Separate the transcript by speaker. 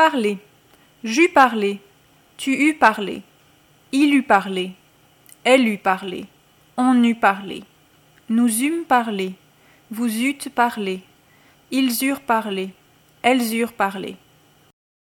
Speaker 1: Parler. J'eus parlé. Tu eus parlé. Il eut parlé. Elle eut parlé. On eut parlé. Nous eûmes parlé. Vous eûtes parlé. Ils eurent parlé. Elles eurent parlé.